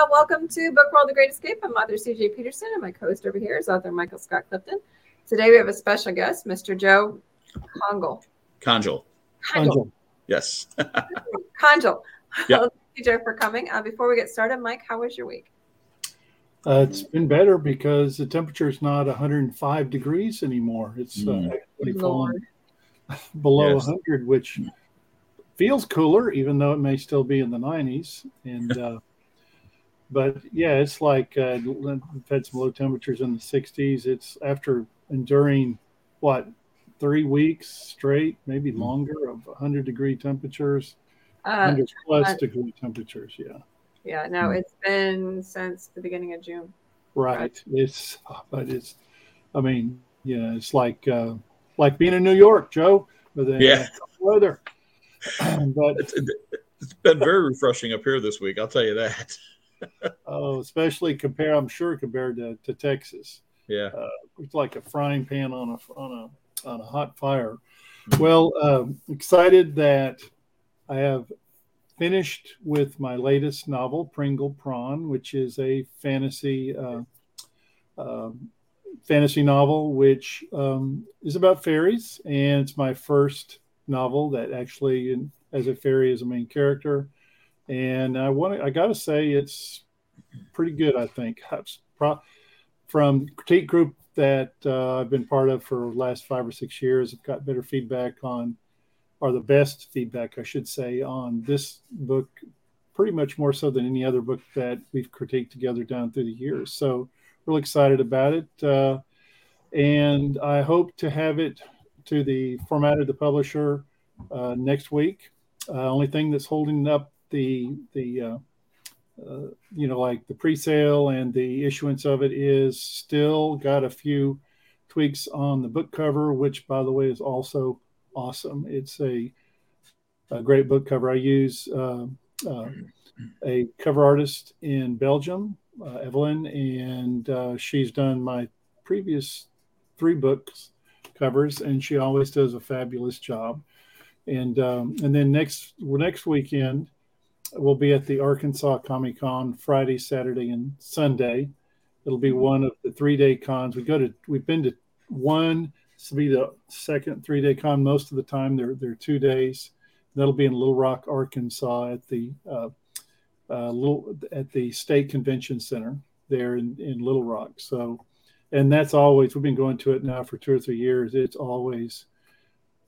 uh, welcome to Book World: The Great Escape. I'm author CJ Peterson, and my co-host over here is author Michael Scott Clifton. Today we have a special guest, Mr. Joe Congel. Conjul. Conjul. Yes. Conjul. Yep. Thank you, Joe, for coming. Uh, before we get started, Mike, how was your week? Uh, it's been better because the temperature is not 105 degrees anymore. It's uh, Mm. actually Lord. fallen below Yes. 100, which feels cooler, even though it may still be in the 90s. And uh, but yeah, it's like uh, we've had some low temperatures in the 60s. It's after enduring what three weeks straight, maybe longer of 100 degree temperatures, Uh, 100 plus uh, degree temperatures. Yeah. yeah, no, it's been since the beginning of June. Right. It's but it's I mean, yeah, it's like uh like being in New York, Joe, with the Yeah. weather. but It's, it's been very refreshing up here this week. I'll tell you that. Oh, especially compare I'm sure compared to, to Texas. Yeah. It's like a frying pan on a on a on a hot fire. Well, um, excited that I have finished with my latest novel, Pringle Prawn, which is a fantasy uh, um, fantasy novel, which um, is about fairies, and it's my first novel that actually has a fairy as a main character. And I want I got to say, it's pretty good. I think from critique group that uh, I've been part of for the last five or six years, I've got better feedback on, or the best feedback, I should say, on this book, pretty much more so than any other book that we've critiqued together down through the years. So, really excited about it. Uh, and I hope to have it to the formatted the publisher uh, next week. Uh, only thing that's holding up the the uh, uh, you know like the pre-sale and the issuance of it is still got a few tweaks on the book cover, which by the way is also awesome. It's a a great book cover. I use uh, uh, a cover artist in Belgium, uh, Evelyn, and uh, she's done my previous three books covers, and she always does a fabulous job. And um, and then next next weekend we'll be at the Arkansas Comic Con Friday, Saturday, and Sunday. It'll be one of the three day cons. We go to we've been to one. This will be the second three day con. Most of the time they're they're two days. That'll be in Little Rock, Arkansas, at the uh, uh, little at the State Convention Center there in, in Little Rock. So, and that's always we've been going to it now for two or three years. It's always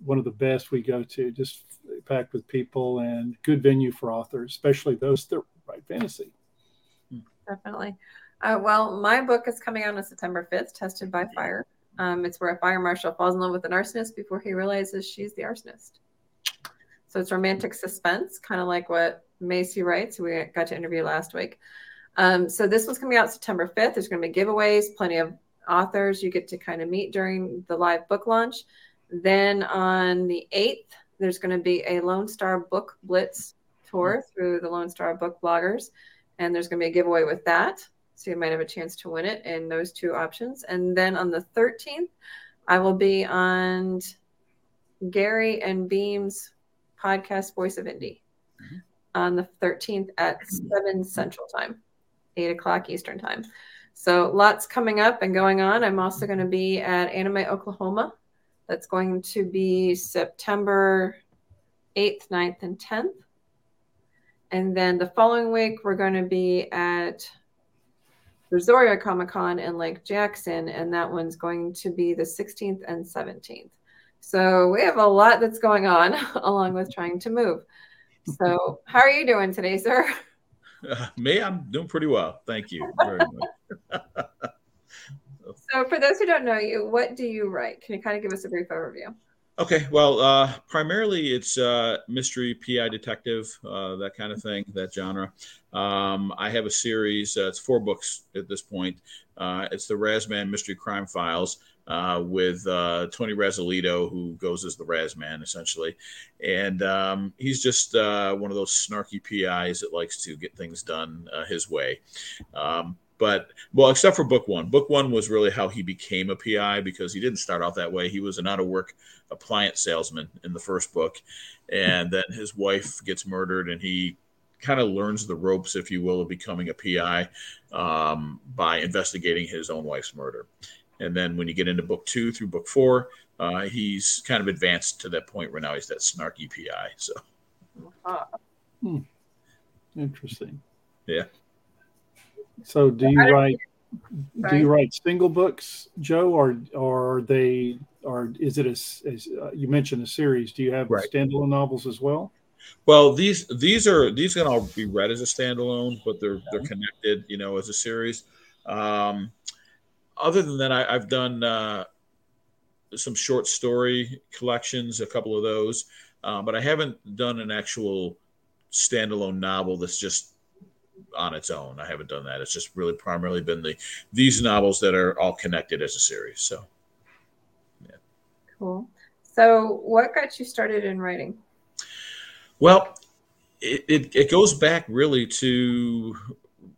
one of the best we go to, just packed with people and good venue for authors, especially those that write fantasy. Definitely. Uh, well, my book is coming out on September 5th, Tested by Fire. Um, it's where a fire marshal falls in love with an arsonist before he realizes she's the arsonist. So it's romantic suspense, kind of like what Macy writes, who we got to interview last week. Um, so this one's coming out September 5th. There's going to be giveaways, plenty of authors you get to kind of meet during the live book launch. Then on the 8th, there's going to be a Lone Star Book Blitz tour through the Lone Star Book bloggers. And there's going to be a giveaway with that. So you might have a chance to win it in those two options. And then on the 13th, I will be on Gary and Beam's podcast, Voice of Indie, Mhm. on the 13th at 7 Central Time, 8 o'clock Eastern Time. So lots coming up and going on. I'm also going to be at Anime Oklahoma. That's going to be September 8th, 9th, and 10th. And then the following week, we're going to be at Brazoria Comic Con in Lake Jackson, and that one's going to be the 16th and 17th. So we have a lot that's going on along with trying to move. So, how are you doing today, sir? Uh, me, I'm doing pretty well. Thank you very much. So, for those who don't know you, what do you write? Can you kind of give us a brief overview? Okay, well, uh, primarily it's uh, mystery, PI detective, uh, that kind of thing, that genre. Um, I have a series, uh, it's four books at this point. Uh, it's the Razman Mystery Crime Files uh, with Tony Razzolito, who goes as the Razman essentially. And um, he's just one of those snarky PIs that likes to get things done his way. Um, but well, except for book one. Book one was really how he became a PI because he didn't start out that way. He was an out of work appliance salesman in the first book, and then his wife gets murdered, and he kind of learns the ropes, if you will, of becoming a PI um, by investigating his own wife's murder. And then when you get into book two through book four, uh, he's kind of advanced to that point where now he's that snarky PI. So, uh-huh. hmm. interesting. Yeah. So, do you write? Do you write single books, Joe, or or are they, or is it a? As, uh, you mentioned a series. Do you have right. standalone novels as well? Well, these these are these can all be read as a standalone, but they're they're connected, you know, as a series. Um, other than that, I, have done uh, some short story collections, a couple of those, uh, but I haven't done an actual standalone novel that's just on its own. I haven't done that. It's just really primarily been the these novels that are all connected as a series. So, yeah. Cool. So, what got you started in writing? Well, it, it, it goes back really to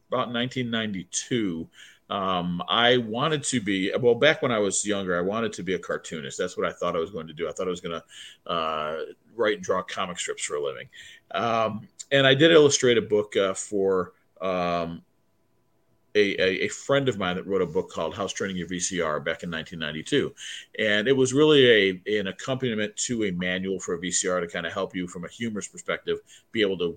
about 1992. Um, I wanted to be well back when I was younger. I wanted to be a cartoonist. That's what I thought I was going to do. I thought I was going to uh, write and draw comic strips for a living. Um, and I did illustrate a book uh, for um, a, a, a, friend of mine that wrote a book called House Training Your VCR back in 1992. And it was really a, an accompaniment to a manual for a VCR to kind of help you from a humorous perspective be able to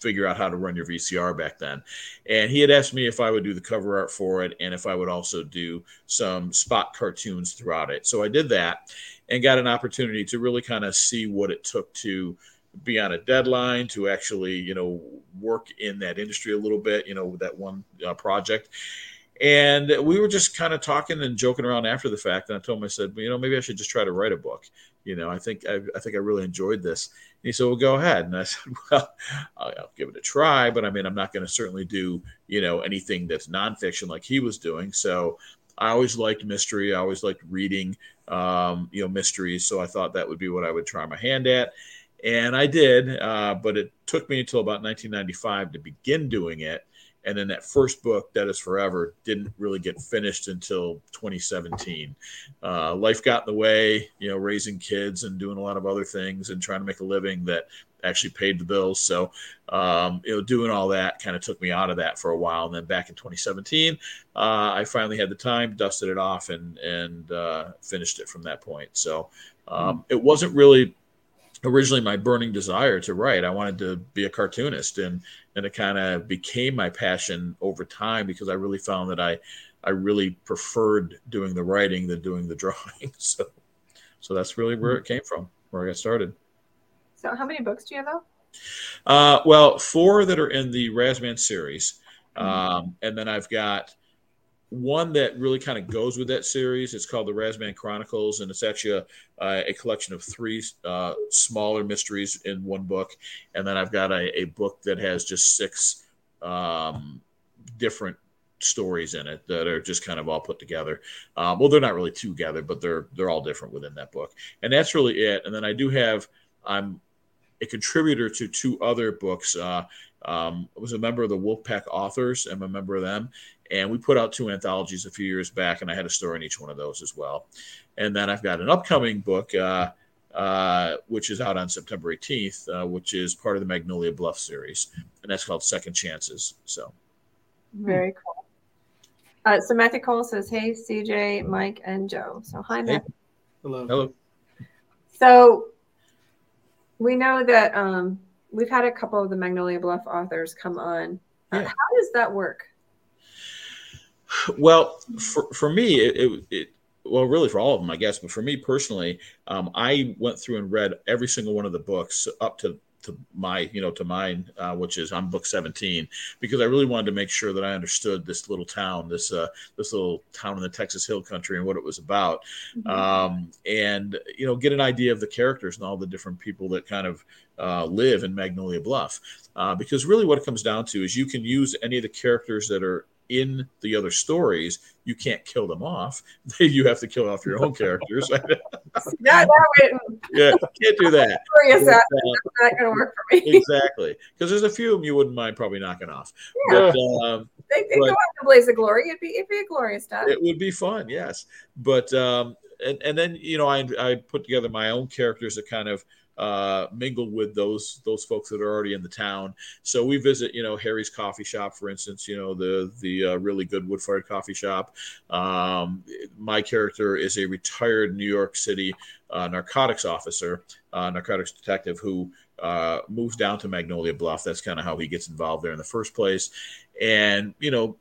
figure out how to run your VCR back then. And he had asked me if I would do the cover art for it and if I would also do some spot cartoons throughout it. So I did that and got an opportunity to really kind of see what it took to be on a deadline to actually you know work in that industry a little bit you know with that one uh, project and we were just kind of talking and joking around after the fact and i told him i said you know maybe i should just try to write a book you know i think i, I think i really enjoyed this. And he said well go ahead. And i said well I'll, I'll give it a try but i mean i'm not going to certainly do you know anything that's nonfiction like he was doing. So i always liked mystery. I always liked reading um, you know mysteries. So i thought that would be what i would try my hand at. And i did uh, but it took me until about 1995 to begin doing it and then that first book that is Forever didn't really get finished until 2017 uh, life got in the way you know raising kids and doing a lot of other things and trying to make a living that actually paid the bills. So um, you know doing all that kind of took me out of that for a while. And then back in 2017 uh, i finally had the time dusted it off and and uh, finished it from that point. So um, it wasn't really originally my burning desire to write. I wanted to be a cartoonist, and and it kind of became my passion over time because I really found that I I really preferred doing the writing than doing the drawing. So so that's really where it came from, where I got started. So how many books do you have though? Uh, well, four that are in the Razman series, mm-hmm. um, and then I've got one that really kind of goes with that series. It's called the Razman Chronicles, and it's actually a, a collection of three uh, smaller mysteries in one book. And then I've got a, a book that has just six um, different stories in it that are just kind of all put together. Um, well, they're not really together, but they're they're all different within that book. And that's really it. And then I do have I'm a contributor to two other books. Uh, um, I was a member of the Wolfpack Authors. I'm a member of them, and we put out two anthologies a few years back, and I had a story in each one of those as well. And then I've got an upcoming book, uh, uh, which is out on September 18th, uh, which is part of the Magnolia Bluff series, and that's called Second Chances. So, very cool. Uh, so Matthew Cole says, "Hey, CJ, Mike, and Joe." So hi, Matt. Hey. Hello. Hello. So we know that um, we've had a couple of the Magnolia Bluff authors come on. Uh, yeah. how does that work? Well, for, for me, it, it, it, well, really for all of them, I guess, but for me personally, um, I went through and read every single one of the books up to to my you know to mine uh, which is on book 17 because i really wanted to make sure that i understood this little town this uh, this little town in the texas hill country and what it was about mm-hmm. um, and you know get an idea of the characters and all the different people that kind of uh, live in magnolia bluff uh, because really what it comes down to is you can use any of the characters that are in the other stories, you can't kill them off. you have to kill off your own characters. yeah, yeah, can't do that. But, uh, not going to work for me. exactly, because there's a few of them you wouldn't mind probably knocking off. Yeah. But, um, they, they but, go out to blaze of glory. It'd be it'd be a glorious time. It would be fun, yes. But um, and, and then you know I, I put together my own characters that kind of uh, mingle with those those folks that are already in the town. So we visit, you know, Harry's coffee shop, for instance. You know, the the uh, really good wood fired coffee shop. Um, my character is a retired New York City uh, narcotics officer, uh, narcotics detective who uh, moves down to Magnolia Bluff. That's kind of how he gets involved there in the first place. And you know,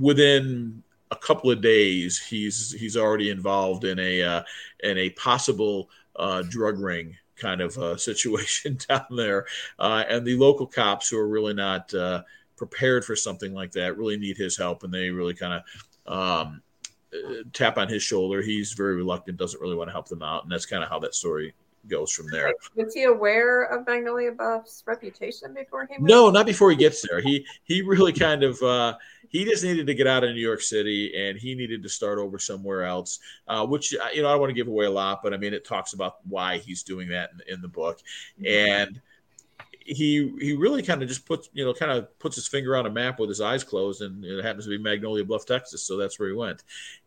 within a couple of days, he's he's already involved in a uh, in a possible uh, drug ring kind of uh, situation down there. Uh, and the local cops, who are really not uh, prepared for something like that, really need his help, and they really kind of um, tap on his shoulder. He's very reluctant, doesn't really want to help them out, and that's kind of how that story goes from there. Was he aware of Magnolia Bluff's reputation before he? No, not before he gets there. He he really kind of uh, he just needed to get out of New York City and he needed to start over somewhere else. Uh, which uh, you know I don't want to give away a lot, but I mean it talks about why he's doing that in, in the book, mm-hmm. and he he really kind of just puts you know kind of puts his finger on a map with his eyes closed, and it happens to be Magnolia Bluff, Texas, so that's where he went,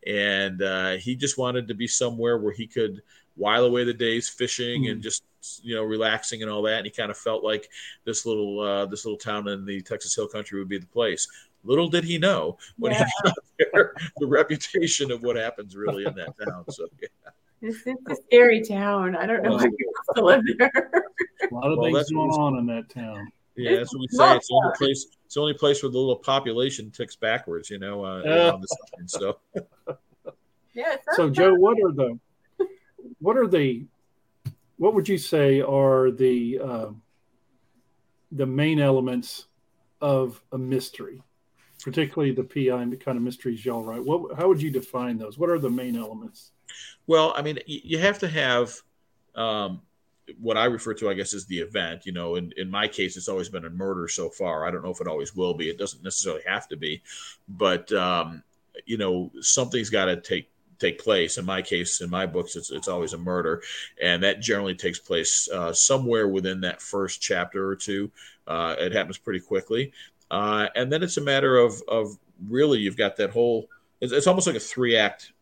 and uh, he just wanted to be somewhere where he could while away the days fishing mm. and just you know relaxing and all that. And he kind of felt like this little uh, this little town in the Texas Hill Country would be the place. Little did he know when yeah. he got there the reputation of what happens really in that town. So yeah. It's, a scary town. I don't know why people still live there. a lot of well, things going on in that town. Yeah, that's what we say. It's the only place. It's the only place where the little population ticks backwards. You know, uh, uh. on the sign, so. Yeah. So, Joe, what are the what are the what would you say are the uh, the main elements of a mystery, particularly the PI kind of mysteries y'all write? What how would you define those? What are the main elements? Well, I mean, you have to have um, what I refer to, I guess, as the event. You know, in, in my case, it's always been a murder so far. I don't know if it always will be. It doesn't necessarily have to be, but um, you know, something's got to take take place. In my case, in my books, it's, it's always a murder, and that generally takes place uh, somewhere within that first chapter or two. Uh, it happens pretty quickly, uh, and then it's a matter of of really you've got that whole. It's, it's almost like a three act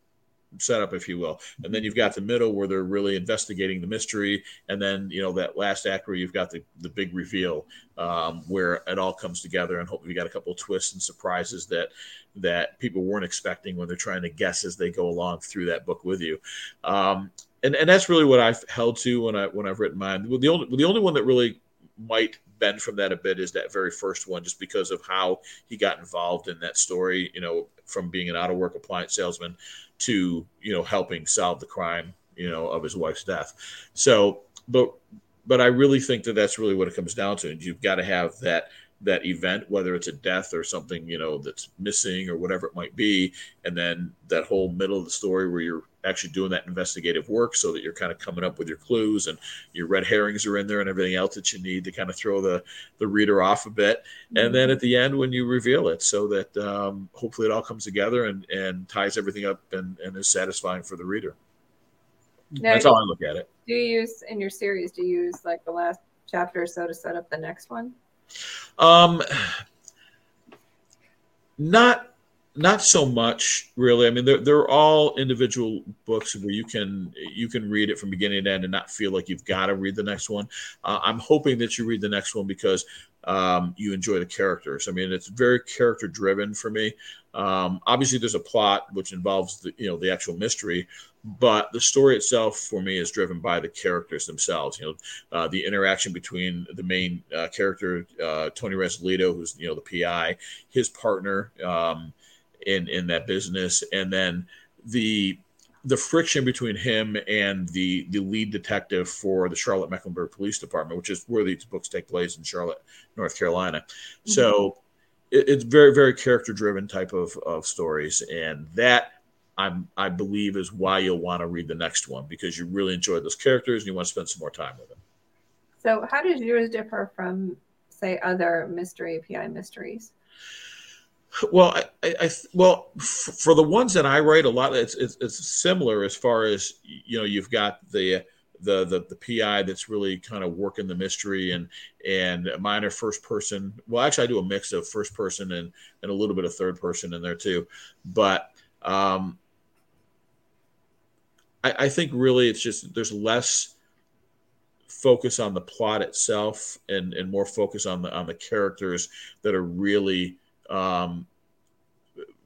setup, if you will. And then you've got the middle where they're really investigating the mystery, and then you know that last act where you've got the the big reveal um, where it all comes together, and hopefully you got a couple of twists and surprises that that people weren't expecting when they're trying to guess as they go along through that book with you. Um, and and that's really what I've held to when I when I've written mine. The only the only one that really might bend from that a bit is that very first one, just because of how he got involved in that story. You know, from being an out of work appliance salesman to you know helping solve the crime you know of his wife's death. So, but but I really think that that's really what it comes down to. And you've got to have that that event, whether it's a death or something, you know, that's missing or whatever it might be. And then that whole middle of the story where you're actually doing that investigative work so that you're kind of coming up with your clues and your red herrings are in there and everything else that you need to kind of throw the, the reader off a bit. Mm-hmm. And then mm-hmm. at the end, when you reveal it, so that um, hopefully it all comes together and, and ties everything up and, and is satisfying for the reader. Now, That's how I look at it. Do you use in your series, do you use like the last chapter or so to set up the next one? Um, not not so much really. I mean they're, they're all individual books where you can you can read it from beginning to end and not feel like you've got to read the next one. Uh, i'm hoping that you read the next one because um, you enjoy the characters. I mean it's very character driven for me. Um, obviously there's a plot which involves the you know the actual mystery but the story itself for me is driven by the characters themselves. You know uh, the interaction between the main uh, character uh, tony razzolito who's you know the pi his partner um, in in that business, and then the the friction between him and the the lead detective for the Charlotte Mecklenburg Police Department, which is where these books take place in Charlotte, North Carolina. Mm-hmm. So it, it's very very character driven type of of stories, and that. I'm, I believe is why you'll want to read the next one because you really enjoy those characters and you want to spend some more time with them. So, how does yours differ from, say, other mystery PI mysteries? Well, I, I, well for the ones that I write, a lot it's, it's, it's similar as far as you know. You've got the the the, the PI that's really kind of working the mystery and and mine are first person. Well, actually, I do a mix of first person and and a little bit of third person in there too. But um, I, I think really it's just there's less focus on the plot itself and and more focus on the on the characters that are really um,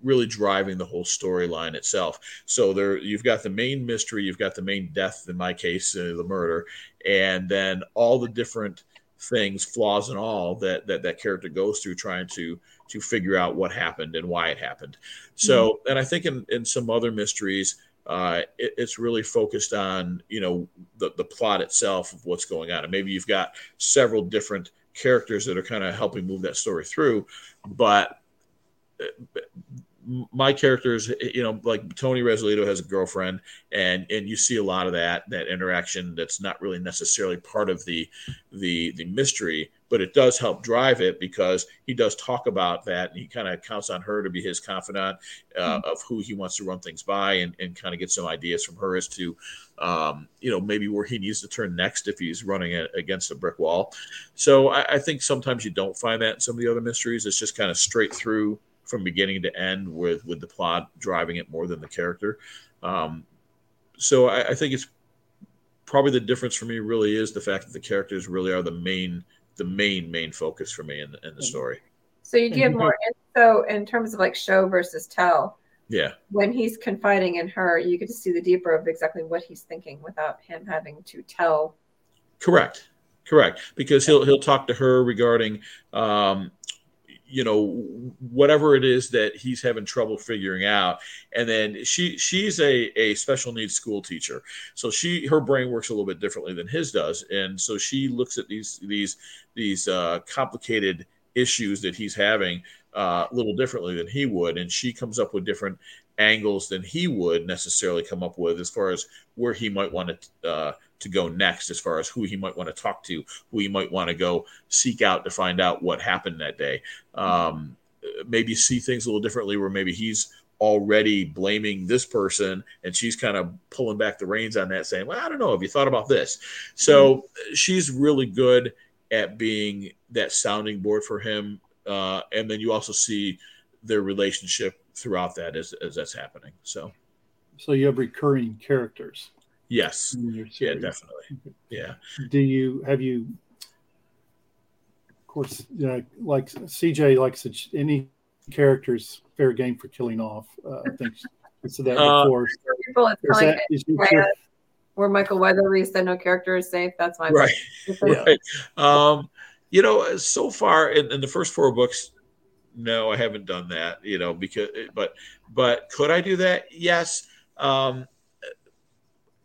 really driving the whole storyline itself. So there, you've got the main mystery, you've got the main death, in my case, uh, the murder, and then all the different things, flaws and all that that that character goes through trying to to figure out what happened and why it happened. So, mm-hmm. and I think in in some other mysteries. Uh, it, it's really focused on you know the the plot itself of what's going on, and maybe you've got several different characters that are kind of helping move that story through, but uh, my characters, you know, like Tony Razzolito has a girlfriend, and and you see a lot of that that interaction that's not really necessarily part of the the the mystery, but it does help drive it because he does talk about that, and he kind of counts on her to be his confidant uh, mm-hmm. of who he wants to run things by, and and kind of get some ideas from her as to, um, you know, maybe where he needs to turn next if he's running a, against a brick wall. So I, I think sometimes you don't find that in some of the other mysteries. It's just kind of straight through from beginning to end with with the plot driving it more than the character. Um, so I, I, think it's probably the difference for me really is the fact that the characters really are the main the main main focus for me in the, in the story. So you give more info in terms of like show versus tell. Yeah. When he's confiding in her, you get to see the deeper of exactly what he's thinking without him having to tell. Correct. Correct. Because he'll he'll talk to her regarding um, you know whatever it is that he's having trouble figuring out. And then she she's a, a special needs school teacher. So she her brain works a little bit differently than his does. And so she looks at these these these uh, complicated issues that he's having uh, a little differently than he would. And she comes up with different angles than he would necessarily come up with as far as where he might want to uh, to go next as far as who he might want to talk to, who he might want to go seek out to find out what happened that day. Um, maybe see things a little differently where maybe he's already blaming this person and she's kind of pulling back the reins on that saying well i don't know. Have you thought about this? So mm-hmm. she's really good at being that sounding board for him. Uh, and then you also see their relationship throughout that as, as that's happening. So so you have recurring characters Yes. Yeah, definitely. Yeah. Do you have you? Of course, you know, like CJ likes any characters fair game for killing off. Uh, I think I said that uh, before. People, it's that, where Michael Weatherly said no character is safe. That's my right. right. Um, you know, so far in, in the first four books, no, I haven't done that. You know, because but but could I do that? Yes. Um,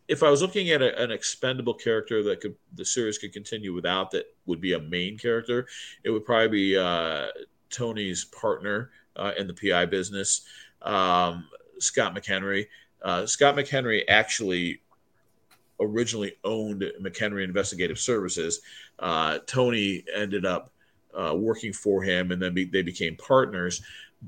if I was looking at a, an expendable character that could the series could continue without that would be a main character, it would probably be uh, Tony's partner uh, in the PI business, um, Scott McHenry. Uh, Scott McHenry actually originally owned McHenry Investigative Services. Uh, Tony ended up uh, working for him, and then be, they became partners.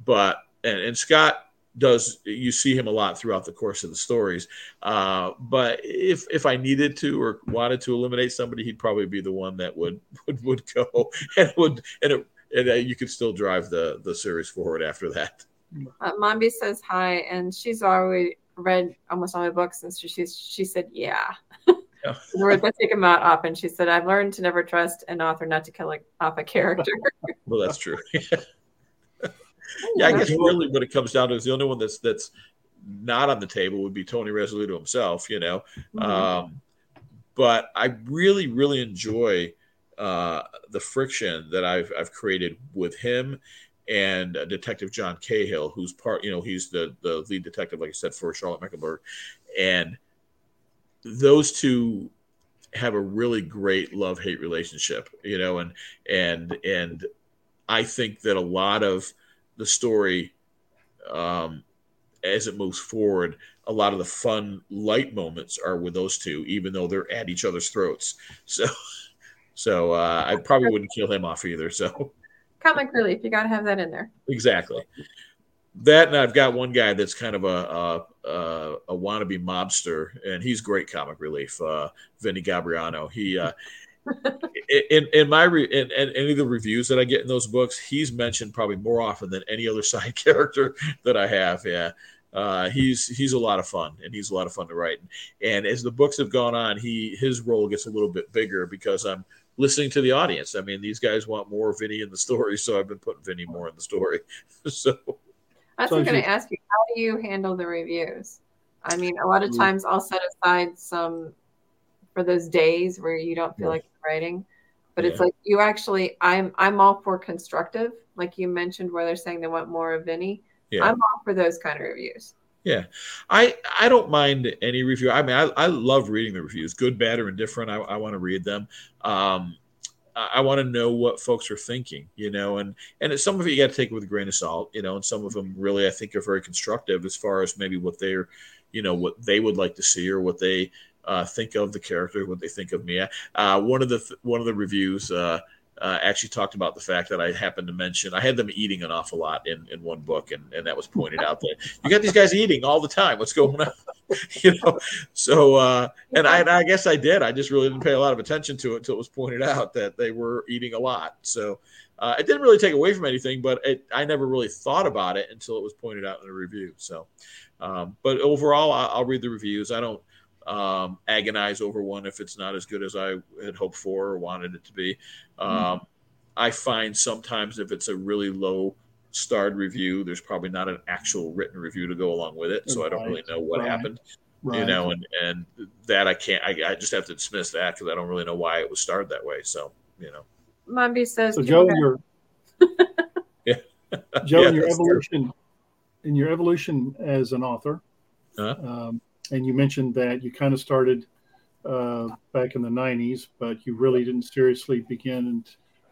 But and, and Scott does you see him a lot throughout the course of the stories uh, but if if i needed to or wanted to eliminate somebody he'd probably be the one that would would, would go and would and, it, and uh, you could still drive the the series forward after that uh, mombi says hi and she's already read almost all my books and so she's she said yeah yeah. We're let's take him out often. She said, "I've learned to never trust an author not to kill a, off a character." well, that's true. Yeah, I guess really what it comes down to is the only one that's that's not on the table would be Tony Razzolito himself, you know. Mm-hmm. Um, but I really, really enjoy uh, the friction that I've I've created with him and uh, Detective John Cahill, who's part, you know, he's the the lead detective, like I said, for Charlotte Mecklenburg, and those two have a really great love hate relationship, you know, and and and I think that a lot of the story um, as it moves forward. A lot of the fun, light moments are with those two, even though they're at each other's throats. So, so uh, I probably wouldn't kill him off either. So, comic relief, you got to have that in there. Exactly. That and I've got one guy that's kind of a a, a wannabe mobster, and he's great comic relief. Uh, Vinny Gabriano. He uh, in in my re, in, in, any of the reviews that I get in those books, he's mentioned probably more often than any other side character that I have. Yeah, uh, he's he's a lot of fun and he's a lot of fun to write. And as the books have gone on, he his role gets a little bit bigger because I'm listening to the audience. I mean, these guys want more Vinny in the story, so I've been putting Vinny more in the story. so I was So going to ask you, how do you handle the reviews? I mean, a lot of Mm. times I'll set aside some for those days where you don't feel Yeah. like writing, but it's like you actually, I'm I'm all for constructive, like you mentioned, where they're saying they want more of Vinny. yeah. I'm all for those kind of reviews. Yeah, I I don't mind any review. I mean, I, I love reading the reviews, good, bad, or indifferent. I, I want to read them. Um, I, I want to know what folks are thinking, you know, and and some of it you got to take it with a grain of salt, you know, and some of them really I think are very constructive as far as maybe what they're, you know, what they would like to see or what they uh, think of the character, what they think of me. Uh, one of the th- one of the reviews. Uh, uh, actually talked about the fact that I happened to mention I had them eating an awful lot in, in one book, and, and that was pointed out that you got these guys eating all the time. What's going on? you know, so uh, and I, and I guess I did. I just really didn't pay a lot of attention to it until it was pointed out that they were eating a lot. So uh, it didn't really take away from anything, but it, I never really thought about it until it was pointed out in a review. So, um, but overall, I, I'll read the reviews. I don't um, agonize over one if it's not as good as I had hoped for or wanted it to be. Um, I find sometimes if it's a really low starred review, there's probably not an actual written review to go along with it, so I don't really know what right. happened. Right. You know, and and that I can't. I, I just have to dismiss that because I don't really know why it was starred that way. So you know, Mombi says, So Joe, got- your Yeah. Joe, Yeah, in your that's true. evolution, in your evolution as an author, Uh-huh. um, and you mentioned that you kind of started uh, back in the '90s, but you really didn't seriously begin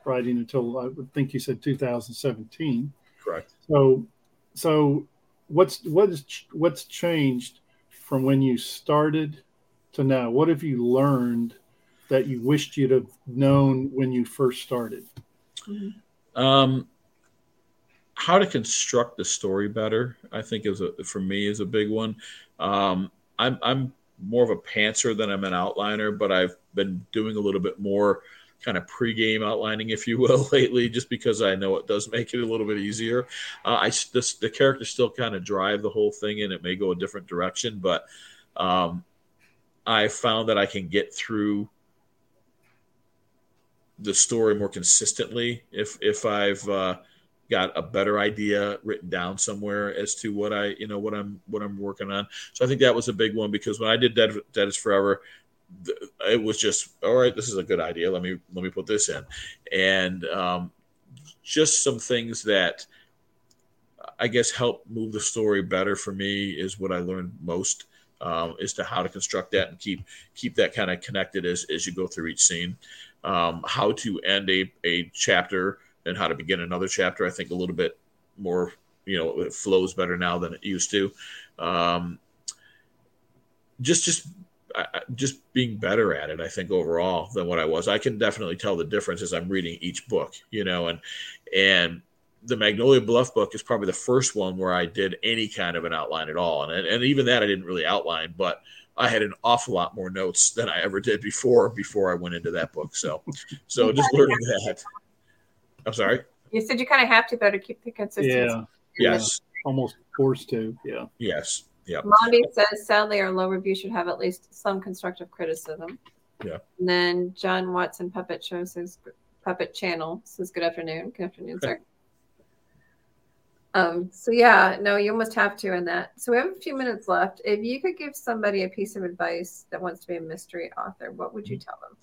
writing until I would think you said 2017. correct. So, so what's what is what's changed from when you started to now? What have you learned that you wished you'd have known when you first started? Um, how to construct the story better, I think, is a for me is a big one. Um, I'm I'm more of a pantser than I'm an outliner, but I've been doing a little bit more kind of pre-game outlining, if you will, lately, just because I know it does make it a little bit easier. Uh, I the characters still kind of drive the whole thing, and it may go a different direction, but um, I found that I can get through the story more consistently if if I've uh, got a better idea written down somewhere as to what I you know what I'm what I'm working on. So I think that was a big one because when I did Dead, Dead is Forever, it was just all right. This is a good idea. Let me let me put this in, and um, just some things that I guess help move the story better for me is what I learned most um, as to how to construct that and keep keep that kind of connected as as you go through each scene. Um, how to end a, a chapter and how to begin another chapter. I think a little bit more, you know, it flows better now than it used to. Um, just, just, I- just being better at it. I think overall than what I was. I can definitely tell the difference as I'm reading each book. You know, and and the Magnolia Bluff book is probably the first one where I did any kind of an outline at all, and and even that I didn't really outline, but I had an awful lot more notes than I ever did before before I went into that book. So, so just learning that. I'm sorry. You said you kind of have to though to keep the consistency. Yeah, Yes. almost forced to. Yeah. Yes. Yeah. Mombi says, sadly, our low review should have at least some constructive criticism. Yeah. And then John Watson Puppet Show says, Puppet Channel says, good afternoon. Good afternoon, sir. Um, so yeah, no, you almost have to in that. So we have a few minutes left. If you could give somebody a piece of advice that wants to be a mystery author, what would you Mm-hmm. tell them?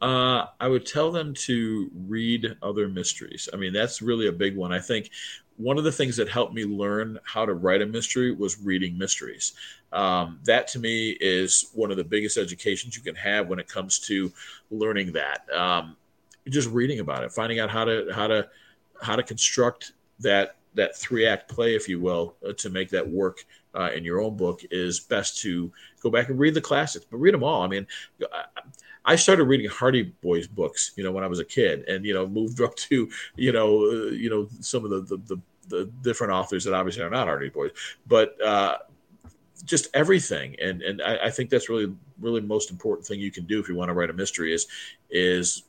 Uh, I would tell them to read other mysteries. I mean, that's really a big one. I think one of the things that helped me learn how to write a mystery was reading mysteries. Um, that to me is one of the biggest educations you can have when it comes to learning that. Um, just reading about it, finding out how to how to how to construct that that three act play, if you will, uh, to make that work uh, in your own book is best to go back and read the classics, but read them all. I mean, I, started reading Hardy Boys books, you know, when I was a kid, and you know, moved up to you know, uh, you know, some of the, the the the different authors that obviously are not Hardy Boys, but uh, just everything. And and I, I think that's really really most important thing you can do if you want to write a mystery is is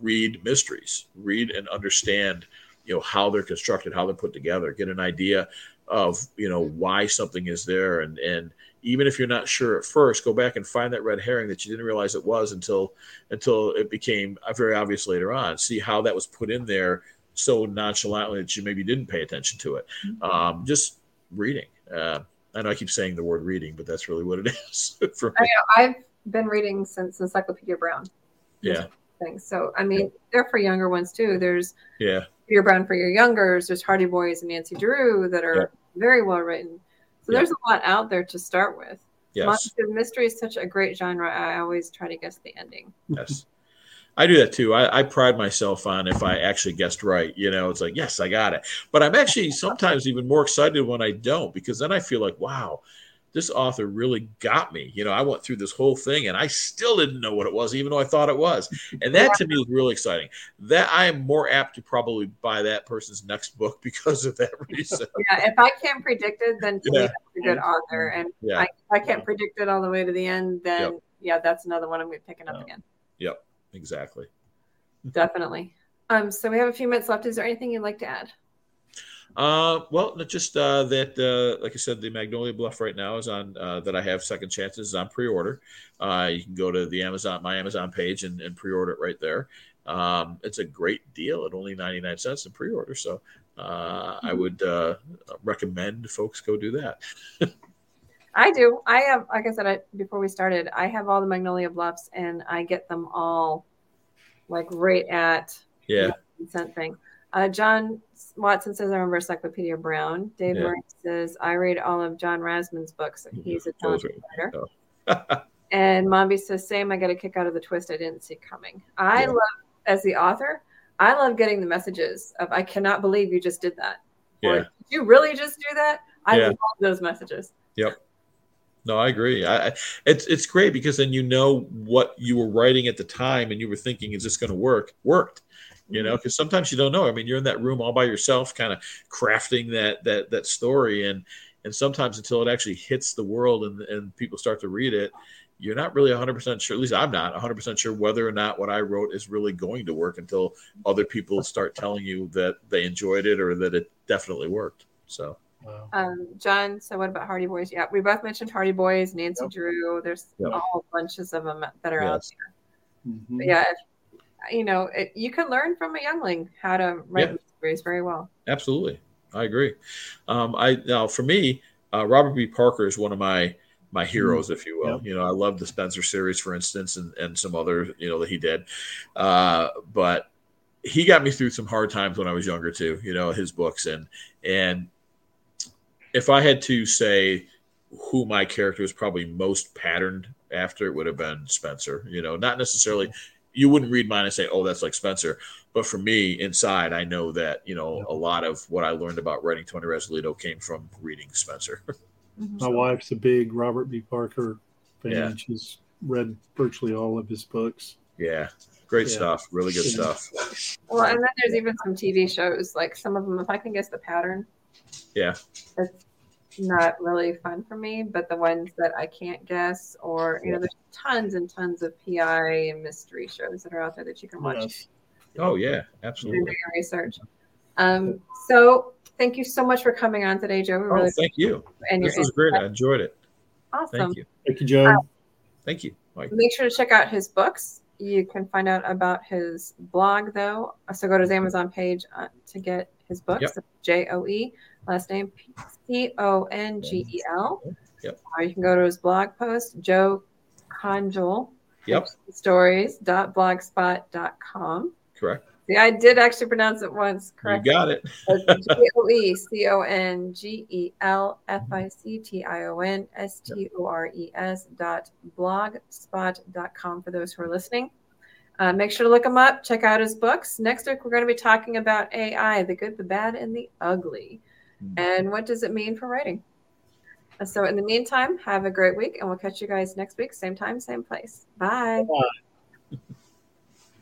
read mysteries, read and understand, you know, how they're constructed, how they're put together, get an idea of you know why something is there. And and even if you're not sure at first go back and find that red herring that you didn't realize it was until until it became very obvious later on. See how that was put in there so nonchalantly that you maybe didn't pay attention to it. Mm-hmm. um, just reading. Uh, i know i keep saying the word reading but that's really what it is for me. I have been reading since encyclopedia brown. Yeah things so i mean they're for younger ones too there's yeah Peter Brown for your youngers. There's Hardy Boys and Nancy Drew that are yeah. very well written. So yeah. there's a lot out there to start with. Yes. Mystery is such a great genre. I always try to guess the ending. Yes. I do that too. I, I, pride myself on if I actually guessed right. You know, it's like, yes, I got it. But I'm actually sometimes even more excited when I don't because then I feel like, wow, this author really got me. You know, I went through this whole thing and I still didn't know what it was, even though I thought it was. And that to me is really exciting. That I am more apt to probably buy that person's next book because of that reason. Yeah, if I can't predict it, then to yeah. me that's a good author. And yeah. I, I can't yeah. predict it all the way to the end, then yep. yeah, that's another one I'm picking up again. Yep, exactly. Definitely. Um, so we have a few minutes left. Is there anything you'd like to add? Uh, well, just uh, that, uh, like I said, the Magnolia Bluff right now is on uh, that I have second chances on pre-order. Uh, you can go to the Amazon, my Amazon page, and, and pre-order it right there. Um, it's a great deal at only ninety nine cents in pre-order, so uh, I mm-hmm. would uh, recommend folks go do that. I do. I have, like I said I, before we started, I have all the Magnolia Bluffs, and I get them all like right at yeah cent thing. Uh, John Watson says I remember Encyclopedia Brown. Dave yeah. Murray says I read all of John Rasman's books. He's a talented writer. and Mombi says same. I got a kick out of the twist I didn't see coming. I yeah. love as the author. I love getting the messages of I cannot believe you just did that. Yeah. Or, did you really just do that? I yeah. love those messages. Yep. No, I agree. I, it's it's great because then you know what you were writing at the time and you were thinking, is this going to work? Worked you know because sometimes you don't know i mean you're in that room all by yourself kind of crafting that that that story and and sometimes until it actually hits the world and, and people start to read it you're not really 100% sure at least i'm not 100% sure whether or not what i wrote is really going to work until other people start telling you that they enjoyed it or that it definitely worked so Wow. Um, John, so what about Hardy Boys? Yeah, we both mentioned Hardy Boys, Nancy yep. Drew. There's yep. all bunches of them that are yes. out there. Mm-hmm. yeah, if you know, it, you can learn from a youngling how to write yeah. stories very well. Absolutely, I agree. Um, I now for me, uh, Robert B. Parker is one of my my heroes, mm-hmm. if you will. You know, I love the Spenser series, for instance, and and some other you know that he did. Uh, but he got me through some hard times when I was younger too. You know, his books and and if I had to say who my character was probably most patterned after, it would have been Spenser. You know, not necessarily you wouldn't read mine and say, "Oh, that's like Spenser." But for me, inside, I know that you know a lot of what I learned about writing Tony Razzolito came from reading Spenser. Mm-hmm. My wife's a big Robert B. Parker fan. Yeah. She's read virtually all of his books. Yeah, great yeah. stuff. Really good yeah. stuff. Well, and then there's even some TV shows. Like some of them, if I can guess the pattern. Yeah. It's not really fun for me, but the ones that I can't guess, or you know, there's tons and tons of PI and mystery shows that are out there that you can watch. Yes. Oh yeah, absolutely. Do your research. Um, so thank you so much for coming on today, Joe. We oh, thank you. And this was great. I enjoyed it. Awesome. Thank you. Thank you, Joe. Uh, thank you. Mike. Make sure to check out his books. You can find out about his blog though. So go to his Amazon page uh, to get his books. Yep. J O E last name C O N G E L. Yep. Or you can go to his blog post, Joe Congel. Yep. Stories.blogspot.com. Correct. See, I did actually pronounce it once correct. You got it. J O E C O N G E L F I C T I O N S T O R E S dot blogspot.com for those who are listening. Uh, make sure to look him up. Check out his books. Next week, we're going to be talking about AI the good, the bad, and the ugly. And what does it mean for writing? Uh, so, in the meantime, have a great week, and we'll catch you guys next week, same time, same place. Bye. Bye.